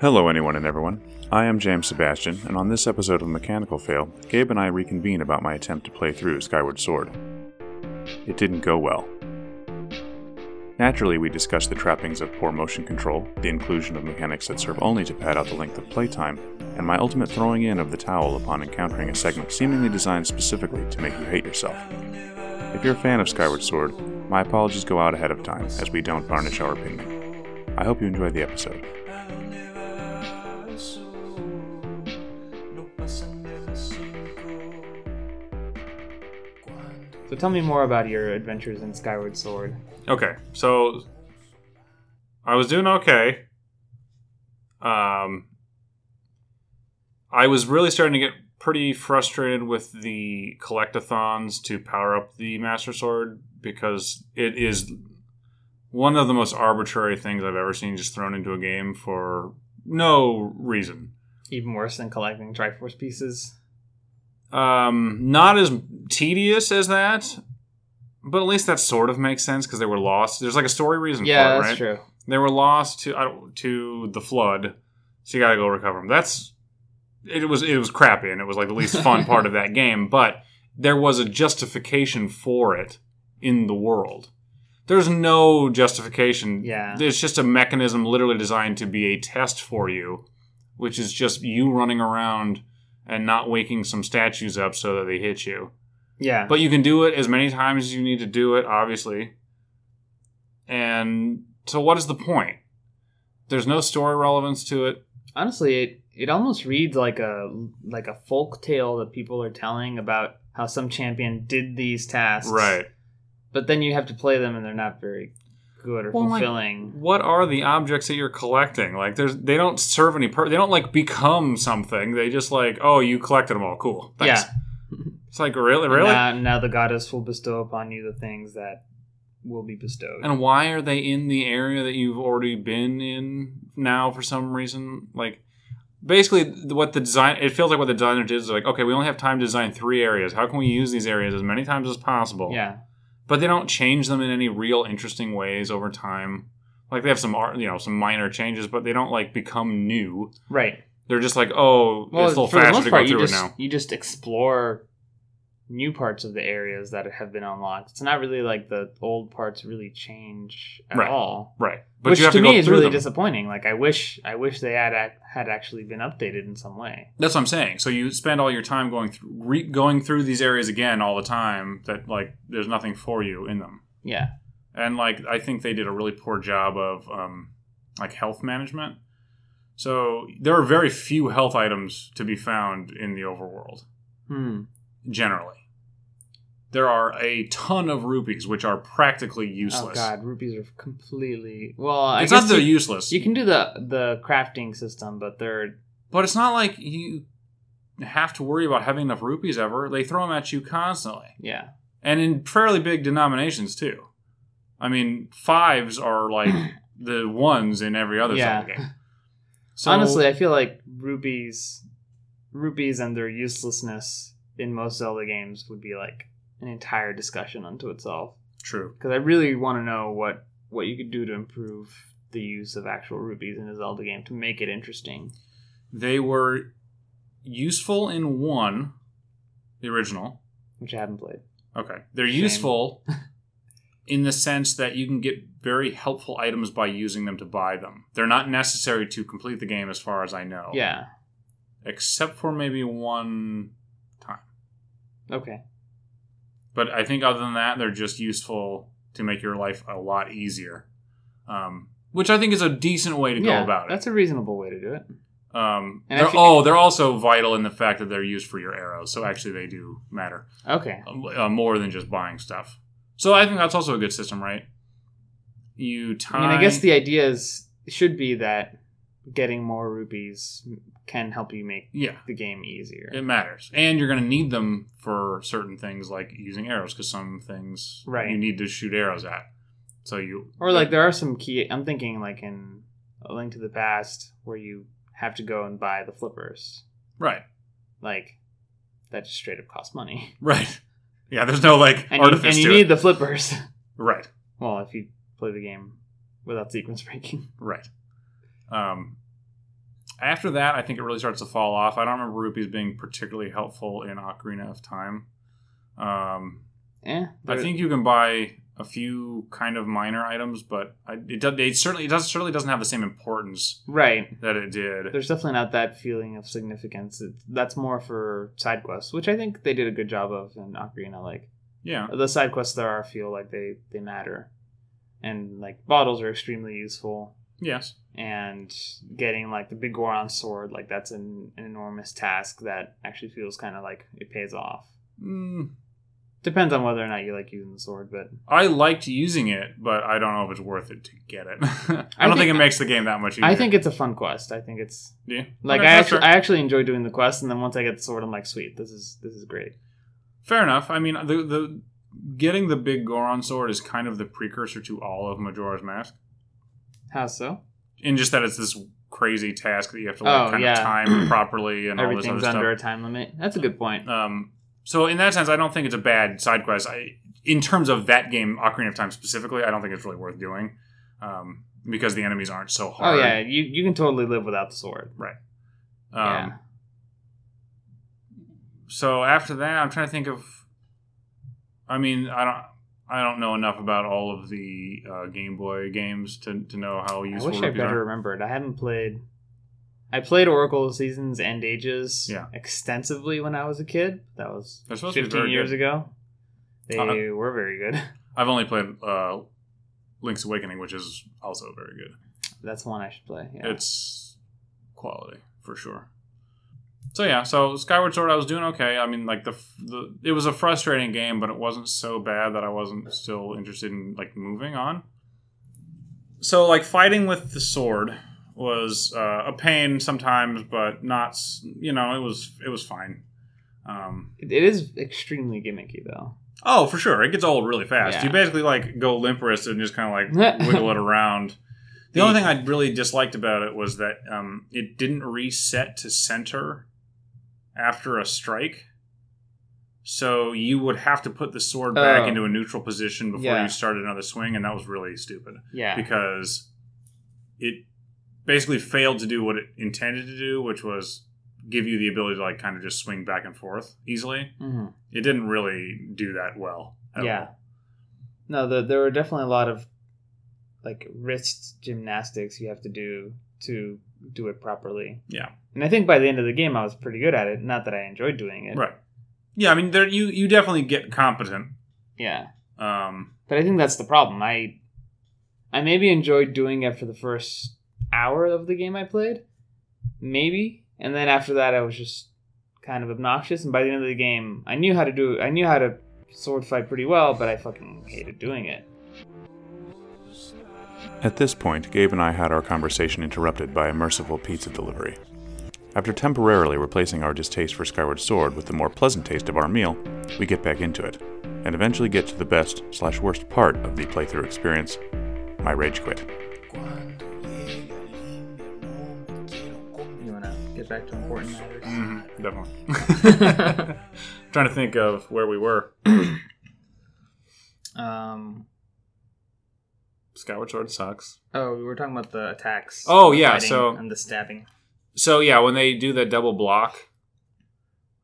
Hello, anyone and everyone. I am James Sebastian, and on this episode of Mechanical Fail, Gabe and I reconvene about my attempt to play through Skyward Sword. It didn't go well. Naturally, we discuss the trappings of poor motion control, the inclusion of mechanics that serve only to pad out the length of playtime, and my ultimate throwing in of the towel upon encountering a segment seemingly designed specifically to make you hate yourself. If you're a fan of Skyward Sword, my apologies go out ahead of time, as we don't varnish our opinion. I hope you enjoy the episode. So tell me more about your adventures in Skyward Sword. Okay, so I was doing okay. Um, I was really starting to get pretty frustrated with the collectathons to power up the Master Sword because it is one of the most arbitrary things I've ever seen just thrown into a game for no reason. Even worse than collecting Triforce pieces. Um, not as tedious as that, but at least that sort of makes sense because they were lost. There's like a story reason Yeah, for it, that's right? true. They were lost to I don't- to the flood, so you got to go recover them. That's it was it was crappy and it was like the least fun part of that game, but there was a justification for it in the world. There's no justification. Yeah. It's just a mechanism literally designed to be a test for you, which is just you running around and not waking some statues up so that they hit you. Yeah. But you can do it as many times as you need to do it, obviously. And so, what is the point? There's no story relevance to it. honestly, it it almost reads like a like a folk tale that people are telling about how some champion did these tasks. Right. But then you have to play them and they're not very good or Well, like. What are the objects that you're collecting? Like, there's they don't serve any purpose. They don't like become something. They just like, oh, you collected them all. Cool. Thanks. Yeah. It's like really, really. Now, now the goddess will bestow upon you the things that will be bestowed. And why are they in the area that you've already been in now for some reason? Like, basically, what the design, it feels like what the designer did is like, okay, we only have time to design three areas. How can we use these areas as many times as possible? yeah. But they don't change them in any real interesting ways over time. Like, they have some art, you know, some minor changes, but they don't like become new. Right. They're just like, oh, Well, it's a little faster to go part, you through just it now. you just explore new parts of the areas that have been unlocked. It's not really like the old parts really change at Right. all. Right. But Which you have to to me is really them. disappointing. Like I wish I wish they had had actually been updated in some way. That's what I'm saying. So you spend all your time going through re- going through these areas again all the time. That like there's nothing for you in them, Yeah. and like I think they did a really poor job of um, like health management. So there are very few health items to be found in the overworld. Hmm. Generally, there are a ton of rupees which are practically Oh useless. god, rupees are completely well. I it's not they're you, useless, you can do the the crafting system, but they're but it's not like you have to worry about having enough rupees ever. They throw them at you constantly. yeah. and in fairly big denominations too. I mean, fives are like the ones in every other Yeah. Game. So, Honestly, I feel like rupees, rupees and their uselessness in most Zelda games would be like an entire discussion unto itself. true. Because I really want to know what what you could do to improve the use of actual rupees in a Zelda game to make it interesting. They were useful in one, the original. Which I haven't played. Okay, they're Shame. useful in the sense that you can get very helpful items by using them to buy them. They're not necessary to complete the game, as far as I know. Yeah. except for maybe one time. Okay. but I think other than that, they're just useful to make your life a lot easier. Um, which I think is a decent way to yeah, go about it. that's a reasonable way to do it. Um, they're, oh, they're also vital in the fact that they're used for your arrows. So actually, they do matter Okay. uh, more than just buying stuff. So I think that's also a good system, right? You tie. I mean, I guess the idea is should be that getting more rupees can help you make yeah, the game easier. it matters, and you're going to need them for certain things like using arrows because some things Right. you need to shoot arrows at. So you Or like there are some key. I'm thinking like in A Link to the Past where you have to go and buy the flippers. right, Like that just straight up costs money. right. Yeah, there's no like And you, artifice and you need it. the flippers. Right, well, if you play the game without sequence breaking. right. Um, after that, I think it really starts to fall off. I don't remember rupees being particularly helpful in Ocarina of Time. Um, eh, I think you can buy a few kind of minor items, but I, it, does, it certainly it does certainly doesn't have the same importance right that it did. There's definitely not that feeling of significance. It, that's more for side quests, which I think they did a good job of in Ocarina. Like, yeah, the side quests there are feel like they they matter, and like bottles are extremely useful. Yes, and getting like the big Goron sword, like that's an, an enormous task that actually feels kind of like it pays off. Mm. Depends on whether or not you like using the sword, but I liked using it, but I don't know if it's worth it to get it. I don't think, think, it makes the game that much easier. I think it's a fun quest. I think it's yeah. Like okay, I actually, I actually enjoy doing the quest, and then once I get the sword, I'm like, sweet, this is this is great. Fair enough. I mean, the the getting the big Goron sword is kind of the precursor to all of Majora's Mask. How so? In just that it's this crazy task that you have to like oh, kind yeah. of time properly and everything's all this other under a time limit. That's a good point. Um, so in that sense, I don't think it's a bad side quest. I, in terms of that game, Ocarina of Time specifically, I don't think it's really worth doing um, because the enemies aren't so hard. Oh yeah, you you can totally live without the sword. Right. Um, yeah. So after that, I'm trying to think of. I mean, I don't. I don't know enough about all of the uh, Game Boy games to, to know how useful. I wish I better remembered. I hadn't played I played Oracle Seasons and Ages yeah. extensively when I was a kid. That was 15 years good. ago. They uh, were very good. I've only played uh, Link's Awakening, which is also very good. That's one I should play. Yeah. It's quality for sure. So yeah, so Skyward Sword, I was doing okay. I mean, like the the it was a frustrating game, but it wasn't so bad that I wasn't still interested in like moving on. So like fighting with the sword was uh, a pain sometimes, but not. You know, it was it was fine. Um, it is extremely gimmicky though. Oh, for sure, it gets old really fast. Yeah. You basically like go limp wristed and just kind of like wiggle it around. The only thing I really disliked about it was that um, it didn't reset to center after a strike. So you would have to put the sword back oh. into a neutral position before yeah. you started another swing, and that was really stupid. Yeah, because it basically failed to do what it intended to do, which was give you the ability to like kind of just swing back and forth easily. Mm-hmm. It didn't really do that well. yeah. All. No, the, there were definitely a lot of like wrist gymnastics you have to do to do it properly. Yeah. And I think by the end of the game I was pretty good at it. Not that I enjoyed doing it. Right. Yeah, I mean there you you definitely get competent. Yeah. Um but I think that's the problem. I I maybe enjoyed doing it for the first hour of the game I played, maybe, and then after that I was just kind of obnoxious. And by the end of the game, I knew how to do. I knew how to sword fight pretty well, but I fucking hated doing it. At this point, Gabe and I had our conversation interrupted by a merciful pizza delivery. After temporarily replacing our distaste for Skyward Sword with the more pleasant taste of our meal, we get back into it, and eventually get to the best slash worst part of the playthrough experience my rage quit. You want to get back to important matters. Mm-hmm, definitely. Trying to think of where we were. um, Skyward Sword sucks. Oh, we were talking about the attacks. Oh yeah, so and the stabbing. So yeah, when they do that double block,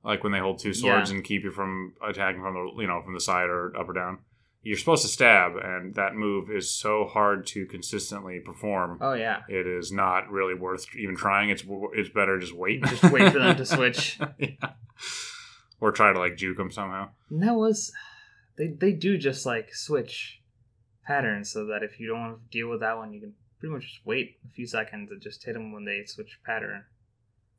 like when they hold two swords yeah. and keep you from attacking from the you know from the side or up or down, you're supposed to stab, and that move is so hard to consistently perform. Oh yeah, it is not really worth even trying. It's it's better just wait. Just wait for them to switch. yeah. Or try to like juke them somehow. And that was, they they do just like switch patterns so that if you don't want to deal with that one, you can pretty much just wait a few seconds and just hit them when they switch pattern.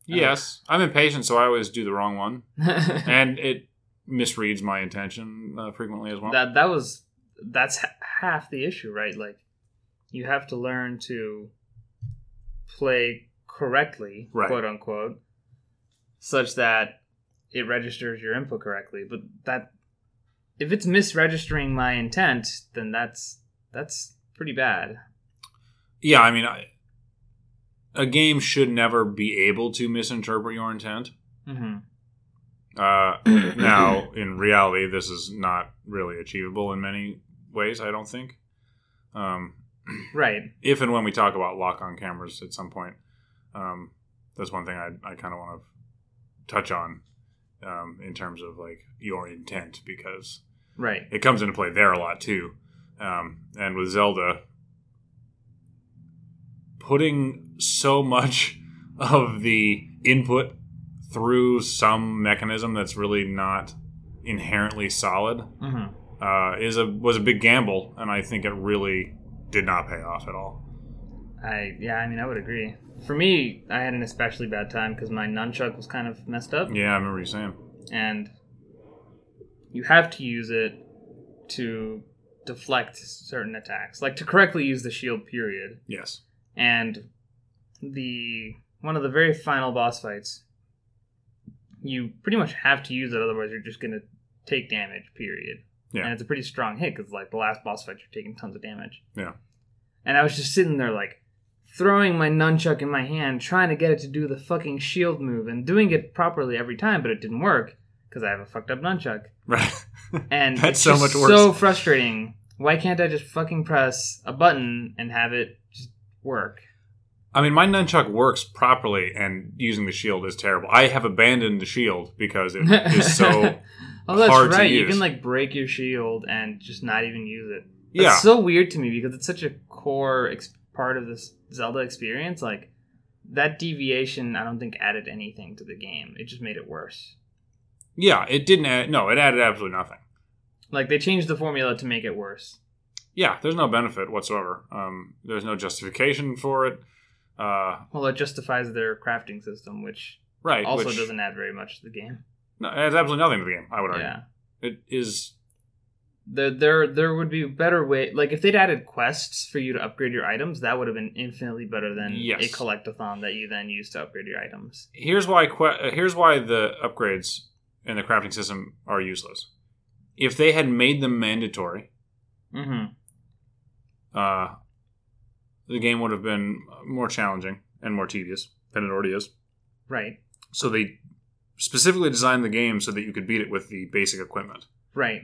Yes, I'm impatient, so I always do the wrong one, and it misreads my intention uh, frequently as well. That that was that's half the issue, right? Like you have to learn to play correctly, right. quote unquote, such that it registers your input correctly. But that if it's misregistering my intent, then that's that's pretty bad. Yeah, I mean, I, a game should never be able to misinterpret your intent. Mm-hmm. Uh, now, in reality, this is not really achievable in many ways. I don't think. Um, right. If and when we talk about lock-on cameras at some point, um, that's one thing I, I kind of want to touch on um, in terms of like your intent because right it comes into play there a lot too. Um, and with Zelda, putting so much of the input through some mechanism that's really not inherently solid mm-hmm. uh, is a was a big gamble, and I think it really did not pay off at all. I yeah, I mean, I would agree. For me, I had an especially bad time because my nunchuck was kind of messed up. Yeah, I remember you saying. And you have to use it to deflect certain attacks, like to correctly use the shield. Period. Yes. And the one of the very final boss fights, you pretty much have to use it, otherwise you're just gonna take damage. Period. Yeah. And it's a pretty strong hit because like the last boss fight, you're taking tons of damage. Yeah. And I was just sitting there like throwing my nunchuck in my hand, trying to get it to do the fucking shield move and doing it properly every time, but it didn't work because I have a fucked up nunchuck. Right. And That's it's so much worse. So frustrating. Why can't I just fucking press a button and have it just work? I mean, my nunchuck works properly, and using the shield is terrible. I have abandoned the shield because it is so. oh, that's hard to right. You can like break your shield and just not even use it. yeah. It's so weird to me because it's such a core ex- part of this Zelda experience. Like that deviation, I don't think added anything to the game. It just made it worse. yeah, it didn't add. No, it added absolutely nothing. Like they changed the formula to make it worse. Yeah, there's no benefit whatsoever. Um, there's no justification for it. Uh, Well, it justifies their crafting system, which right. also which, doesn't add very much to the game. No, it adds absolutely nothing to the game. I would argue. Yeah. It is. There, there, there would be better way. Like if they'd added quests for you to upgrade your items, that would have been infinitely better than Yes. a collectathon that you then use to upgrade your items. Here's why. Que- uh, here's why the upgrades in the crafting system are useless. If they had made them mandatory, Mm-hmm. uh, the game would have been more challenging and more tedious than it already is. Right. So they specifically designed the game so that you could beat it with the basic equipment. Right.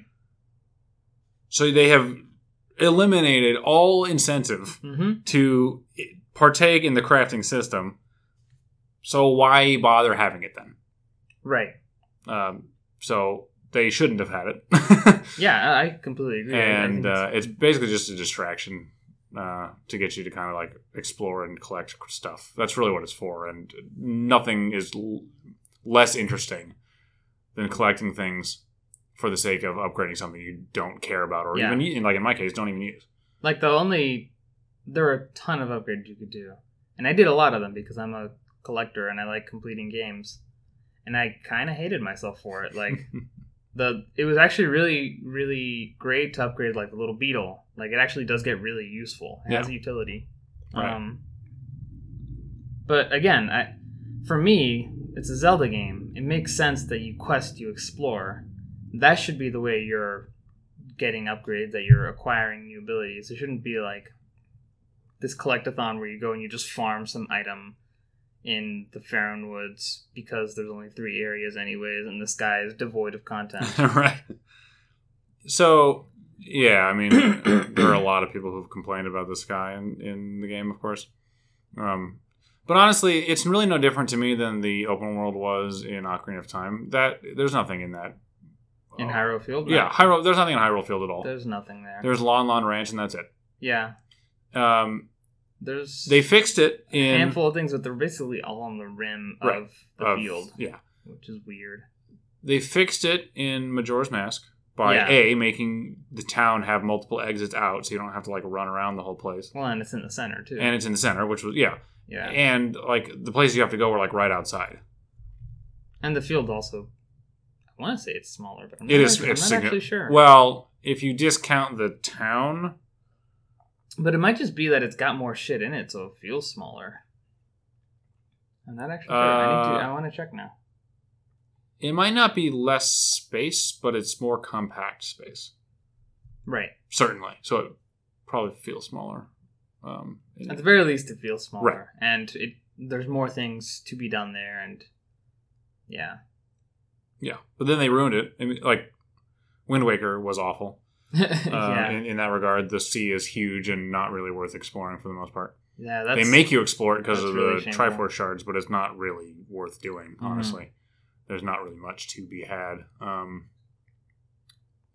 So they have eliminated all incentive Mm-hmm. to partake in the crafting system. So why bother having it then? Right. Um, so they shouldn't have had it. Yeah, I completely agree. And uh, it's- it's basically just a distraction uh, to get you to kind of like explore and collect stuff. That's really what it's for, and nothing is l- less interesting than collecting things for the sake of upgrading something you don't care about, or Yeah. even like in my case, don't even use. like the only there are a ton of upgrades you could do, and I did a lot of them because I'm a collector and I like completing games, and I kind of hated myself for it. Like the it was actually really really great to upgrade like the little beetle. Like it actually does get really useful. It has a utility. Right. Um, but again, I for me, it's a Zelda game. It makes sense that you quest, you explore. That should be the way you're getting upgrades, that you're acquiring new abilities. It shouldn't be like this collectathon where you go and you just farm some item in the Faron Woods because there's only three areas anyways, and this guy is devoid of content. right. So yeah, I mean, there are a lot of people who've complained about this guy in, in the game, of course. Um, but honestly, it's really no different to me than the open world was in Ocarina of Time. That there's nothing in that. In Oh. Hyrule Field, Yeah, Hyrule. There's nothing in Hyrule Field at all. there's nothing there. There's Lon Lon Ranch, and that's it. yeah, Um, there's they fixed it a handful of things, but they're basically all on the rim of the of- field, Yeah, which is weird. they fixed it in Majora's Mask by Yeah. a making the town have multiple exits out, so you don't have to like run around the whole place. Well, and it's in the center too. And it's in the center, which was yeah, yeah, and like the places you have to go are like right outside. and the field also. I want to say it's smaller, but I'm It not, is. actually, It's I'm not actually sure. Well, if you discount the town, but it might just be that it's got more shit in it, so it feels smaller. I'm not actually sure. I need Uh, to. I want to check now. it might not be less space, but it's more compact space. Right. Certainly, so it probably feels smaller. Um, At the very least, it feels smaller, Right. and it there's more things to be done there, and yeah, yeah, but then they ruined it. I mean, like Wind Waker was awful uh, yeah, in, in that regard. The sea is huge and not really worth exploring for the most part. Yeah, that's, they make you explore it because of really the shameful. Triforce shards, but it's not really worth doing. Mhm. Honestly, there's not really much to be had. Um,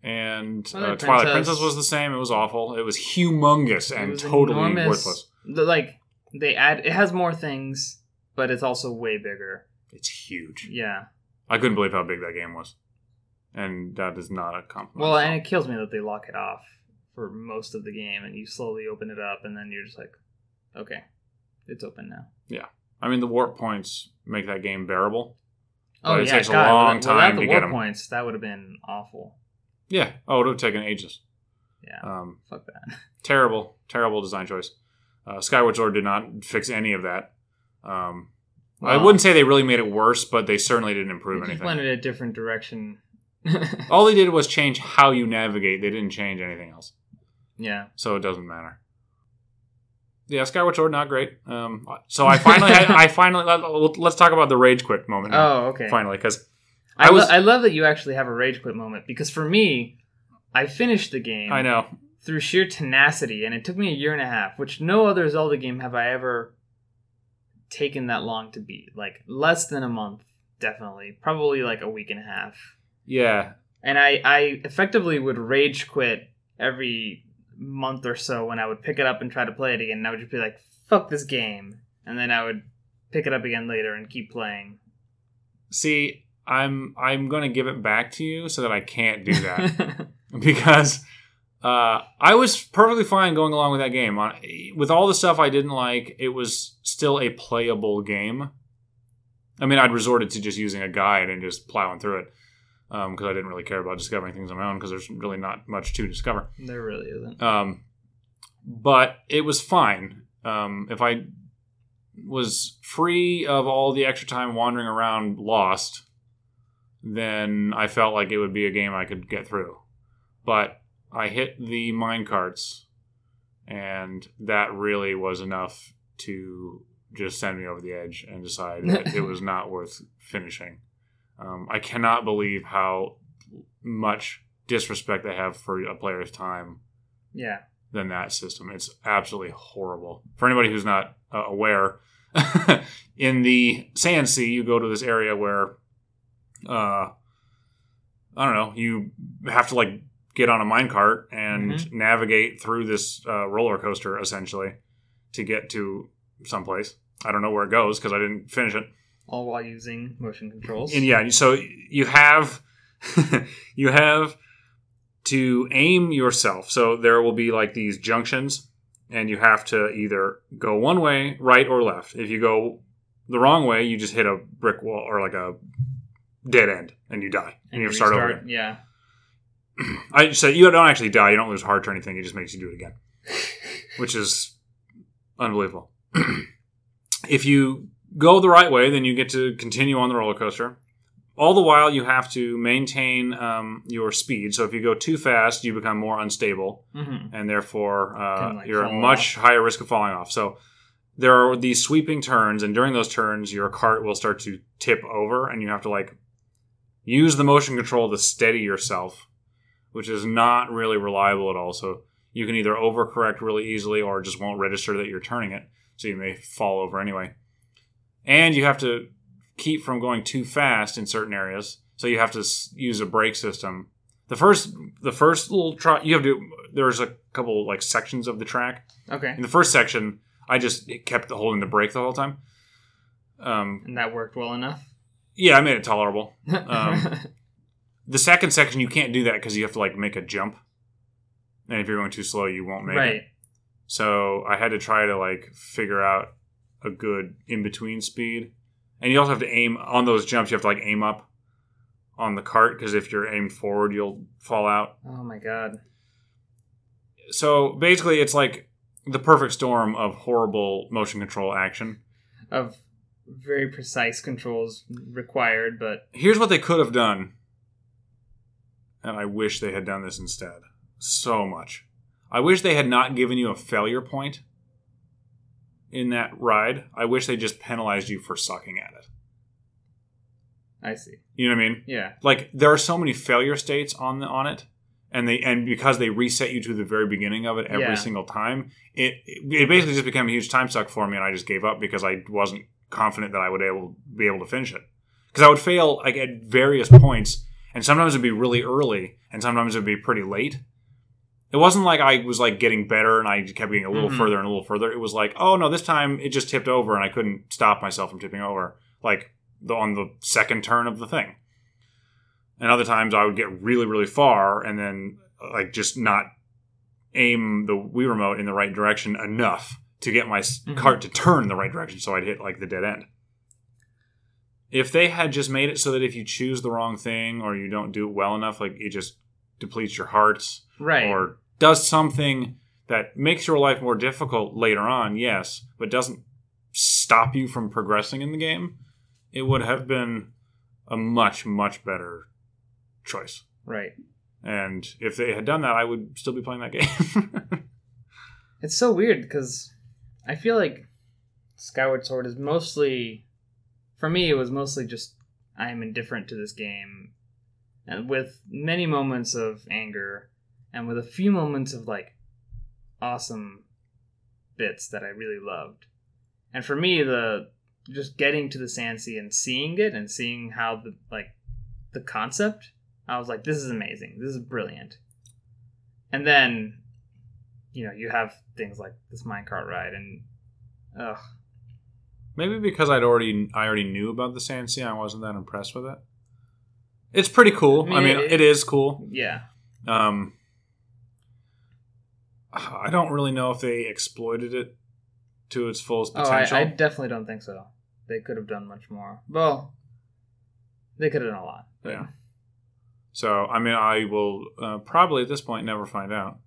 and uh, Twilight Princess- Princess was the same. It was awful. It was humongous and was totally enormous. worthless. The, like they add, it has more things, but it's also way bigger. It's huge. Yeah. I couldn't believe how big that game was, and that is not a compliment. Well, and it kills me that they lock it off for most of the game, and you slowly open it up, and then you're just like, okay, it's open now. Yeah, I mean, the warp points make that game bearable. Oh But it yeah, takes a long without- time without to the get warp 'em. points. That would have been awful. Yeah. Oh, it would have taken ages. Yeah, Um, fuck that. terrible, terrible design choice. Uh, Skyward Sword did not fix any of that. Um, I wouldn't say they really made it worse, but they certainly didn't improve anything. went in a different direction. All they did was change how you navigate. They didn't change anything else, yeah. so it doesn't matter. Yeah, Skyward Sword not great. Um, so I finally, had, I finally let, let's talk about the rage quit moment. now, Oh, okay. finally, because I, I was- lo- I love that you actually have a rage quit moment because for me, I finished the game I know through sheer tenacity, and it took me a year and a half, which no other Zelda game have I ever taken that long to beat. Like less than a month, definitely, probably like a week and a half. Yeah, And I, I effectively would rage quit every month or so when I would pick it up and try to play it again. And I would just be like, "Fuck this game," and then I would pick it up again later and keep playing. see, I'm I'm gonna give it back to you so that I can't do that. because uh, I was perfectly fine going along with that game. With all the stuff I didn't like, it was still a playable game. I mean, I'd resorted to just using a guide and just plowing through it because I didn't really care about discovering things on my own because there's really not much to discover. there really isn't. Um, but it was fine. Um, if I was free of all the extra time wandering around lost, then I felt like it would be a game I could get through. But I hit the mine carts, and that really was enough to just send me over the edge and decide that it was not worth finishing. Um, I cannot believe how much disrespect they have for a player's time Yeah. than that system. It's absolutely horrible. For anybody who's not uh, aware, in the Sand Sea, you go to this area where, uh, I don't know, you have to like get on a minecart and Mhm. navigate through this uh, roller coaster essentially to get to someplace. I don't know where it goes because I didn't finish it. All while using motion controls. And yeah, so you have you have to aim yourself. So there will be like these junctions, and you have to either go one way, right or left. If you go the wrong way, you just hit a brick wall or like a dead end, and you die, and, you have to start over. Again. Yeah. I so you don't actually die. You don't lose heart or anything. It just makes you do it again, which is unbelievable. if you go the right way, then you get to continue on the roller coaster. All the while, you have to maintain um, your speed. So if you go too fast, you become more unstable, hmm and therefore uh, like, you're at much higher risk of falling off. So there are these sweeping turns, and during those turns, your cart will start to tip over, and you have to like use the motion control to steady yourself, which is not really reliable at all. So you can either overcorrect really easily, or just won't register that you're turning it, so you may fall over anyway. And you have to keep from going too fast in certain areas, so you have to use a brake system. The first, the first little try, you have to. There's a couple like sections of the track. Okay. In the first section, I just kept holding the brake the whole time. Um, And that worked well enough. yeah, I made it tolerable. Um, The second section, you can't do that because you have to like make a jump, and if you're going too slow, you won't make right. it. So I had to try to like figure out a good in between speed, and you also have to aim on those jumps. You have to like aim up on the cart because if you're aimed forward, you'll fall out. Oh my god. So basically, it's like the perfect storm of horrible motion control action. Of very precise controls required, but Here's what they could have done, and I wish they had done this instead. So much. I wish they had not given you a failure point in that ride. I wish they just penalized you for sucking at it. I see. You know what I mean? Yeah. Like there are so many failure states on the on it, and they and because they reset you to the very beginning of it every yeah. single time, it it basically just became a huge time suck for me, and I just gave up because I wasn't confident that I would able be able to finish it because I would fail like at various points, and sometimes it'd be really early, and sometimes it'd be pretty late. It wasn't like I was like getting better and I kept getting a little mm-hmm. further and a little further. It was like, oh no, this time it just tipped over and I couldn't stop myself from tipping over, like the, on the second turn of the thing. And other times I would get really, really far and then like just not aim the Wii remote in the right direction enough to get my mm-hmm. cart to turn the right direction so I'd hit like the dead end. If they had just made it so that if you choose the wrong thing or you don't do it well enough, like it just depletes your hearts, right? Or does something that makes your life more difficult later on, yes, but doesn't stop you from progressing in the game, it would have been a much much better choice. Right. And if they had done that, I would still be playing that game. it's so weird because I feel like Skyward Sword is mostly, for me, it was mostly just I am indifferent to this game, and with many moments of anger, and with a few moments of like awesome bits that I really loved. And for me, the just getting to the Sand Sea and seeing it and seeing how the like the concept I was like, this is amazing. This is brilliant. And then, you know, you have things like this minecart ride, and ugh. Maybe because I'd already I already knew about the Sand Sea, I wasn't that impressed with it. It's pretty cool. I mean, I mean it, it is cool. Yeah. Um, I don't really know if they exploited it to its fullest potential. Oh, I, I definitely don't think so. They could have done much more. Well, they could have done a lot. But. Yeah. So, I mean, I will uh, probably at this point never find out,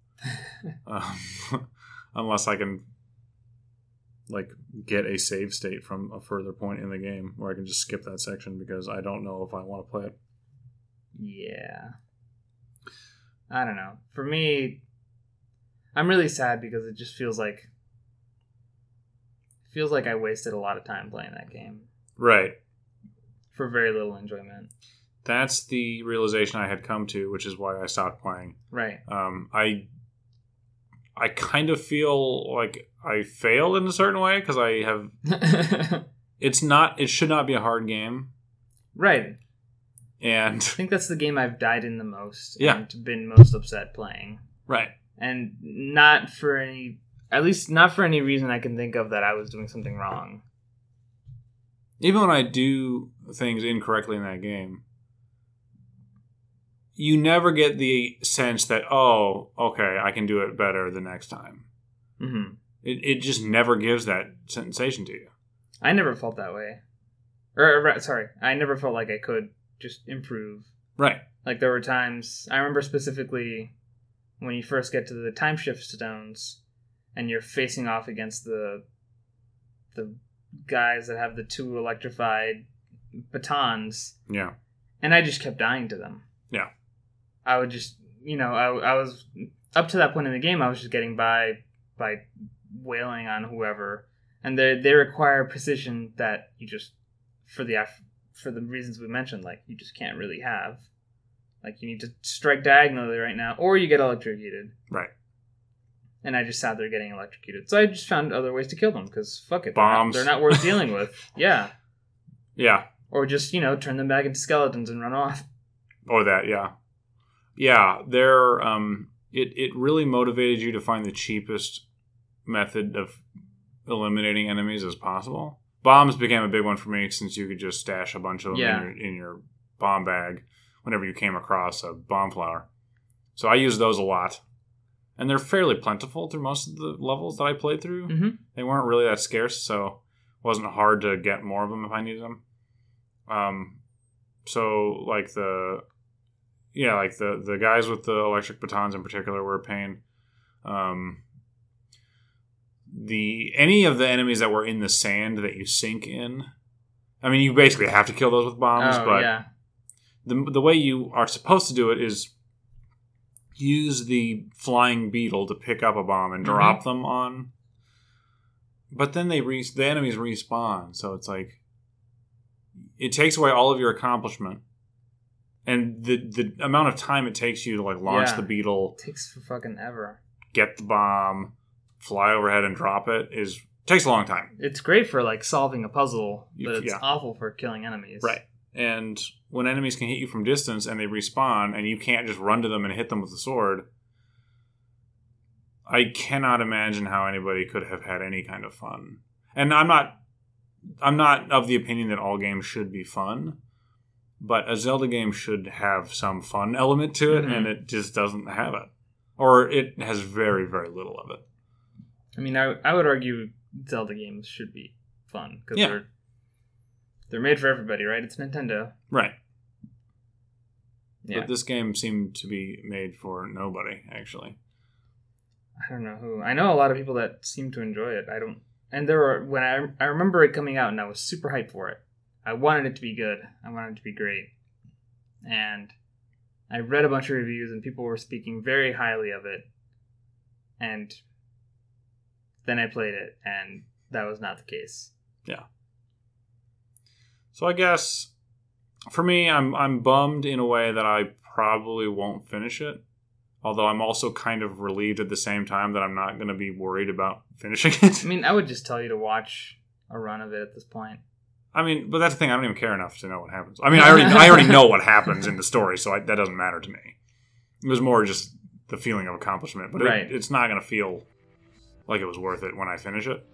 um, unless I can like get a save state from a further point in the game where I can just skip that section because I don't know if I want to play it. Yeah. I don't know. For me, I'm really sad because it just feels like feels like I wasted a lot of time playing that game. Right. For very little enjoyment that's the realization I had come to, which is why I stopped playing. Right. Um, I I kind of feel like I failed in a certain way because I have. it's not. It should not be a hard game. Right. And I think that's the game I've died in the most. Yeah. And been most upset playing. Right. And not for any, at least not for any reason I can think of that I was doing something wrong. Even when I do things incorrectly in that game, you never get the sense that oh okay i can do it better the next time mm-hmm. It, it just never gives that sensation to you. I never felt that way. Or, or sorry. I never felt like i could just improve. Right. Like there were times i remember specifically when you first get to the time shift stones and you're facing off against the the guys that have the two electrified batons. Yeah. And i just kept dying to them. Yeah. I would just, you know, I, I was up to that point in the game. I was just getting by by wailing on whoever, and they they require precision that you just for the for the reasons we mentioned, like you just can't really have. Like you need to strike diagonally right now, or you get electrocuted. Right. And I just sat there getting electrocuted. So I just found other ways to kill them because fuck it, bombs. They're not, they're not worth dealing with. Yeah. Yeah. Or just you know turn them back into skeletons and run off. Or that, yeah yeah, there. Um, it it really motivated you to find the cheapest method of eliminating enemies as possible. Bombs became a big one for me since you could just stash a bunch of them yeah. in, your, in your bomb bag whenever you came across a bomb flower. So I use those a lot, and they're fairly plentiful through most of the levels that I played through. Mm-hmm. They weren't really that scarce, so it wasn't hard to get more of them if I needed them. Um, so like the yeah, like the the guys with the electric batons in particular were a pain. Um, the any of the enemies that were in the sand that you sink in, I mean, you basically have to kill those with bombs. Oh, but yeah. the the way you are supposed to do it is use the flying beetle to pick up a bomb and drop mm-hmm. them on. But then they re- the enemies respawn, so it's like it takes away all of your accomplishment and the the amount of time it takes you to like launch Yeah. the beetle, It takes for fucking ever. get the bomb, fly overhead and drop it is takes a long time. It's great for like solving a puzzle, but it's yeah. awful for killing enemies. Right. And when enemies can hit you from distance and they respawn and you can't just run to them and hit them with the sword, I cannot imagine how anybody could have had any kind of fun. And I'm not I'm not of the opinion that all games should be fun, but a Zelda game should have some fun element to it Mhm. and it just doesn't have it. Or it has very very little of it. I mean, I, I would argue Zelda games should be fun because Yeah. they're they're made for everybody, right? It's Nintendo. Right. Yeah. But this game seemed to be made for nobody actually. I don't know who. I know a lot of people that seem to enjoy it. I don't. And there were when I I remember it coming out and I was super hyped for it. I wanted it to be good. I wanted it to be great. And I read a bunch of reviews and people were speaking very highly of it. And then I played it and that was not the case. Yeah. So I guess for me, I'm I'm bummed in a way that I probably won't finish it. Although I'm also kind of relieved at the same time that I'm not going to be worried about finishing it. I mean, I would just tell you to watch a run of it at this point. I mean, but that's the thing. I don't even care enough to know what happens. I mean, I already I already know what happens in the story, so I, that doesn't matter to me. It was more just the feeling of accomplishment, but Right. it, it's not going to feel like it was worth it when I finish it.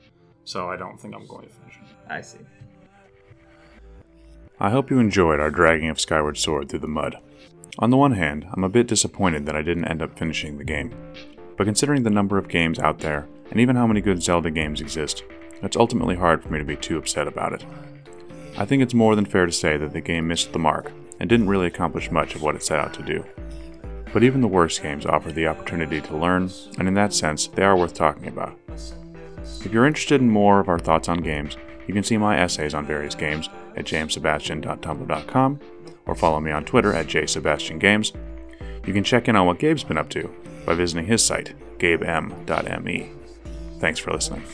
So I don't think I'm going to finish it. I see. I hope you enjoyed our dragging of Skyward Sword through the mud. On the one hand, I'm a bit disappointed that I didn't end up finishing the game. But considering the number of games out there, and even how many good Zelda games exist, it's ultimately hard for me to be too upset about it. I think it's more than fair to say that the game missed the mark, and didn't really accomplish much of what it set out to do. But even the worst games offer the opportunity to learn, and in that sense, they are worth talking about. If you're interested in more of our thoughts on games, you can see my essays on various games at jamessebastian.tumblr.com or follow me on Twitter at jsebastiangames. You can check in on what Gabe's been up to by visiting his site, gabem.me. Thanks for listening.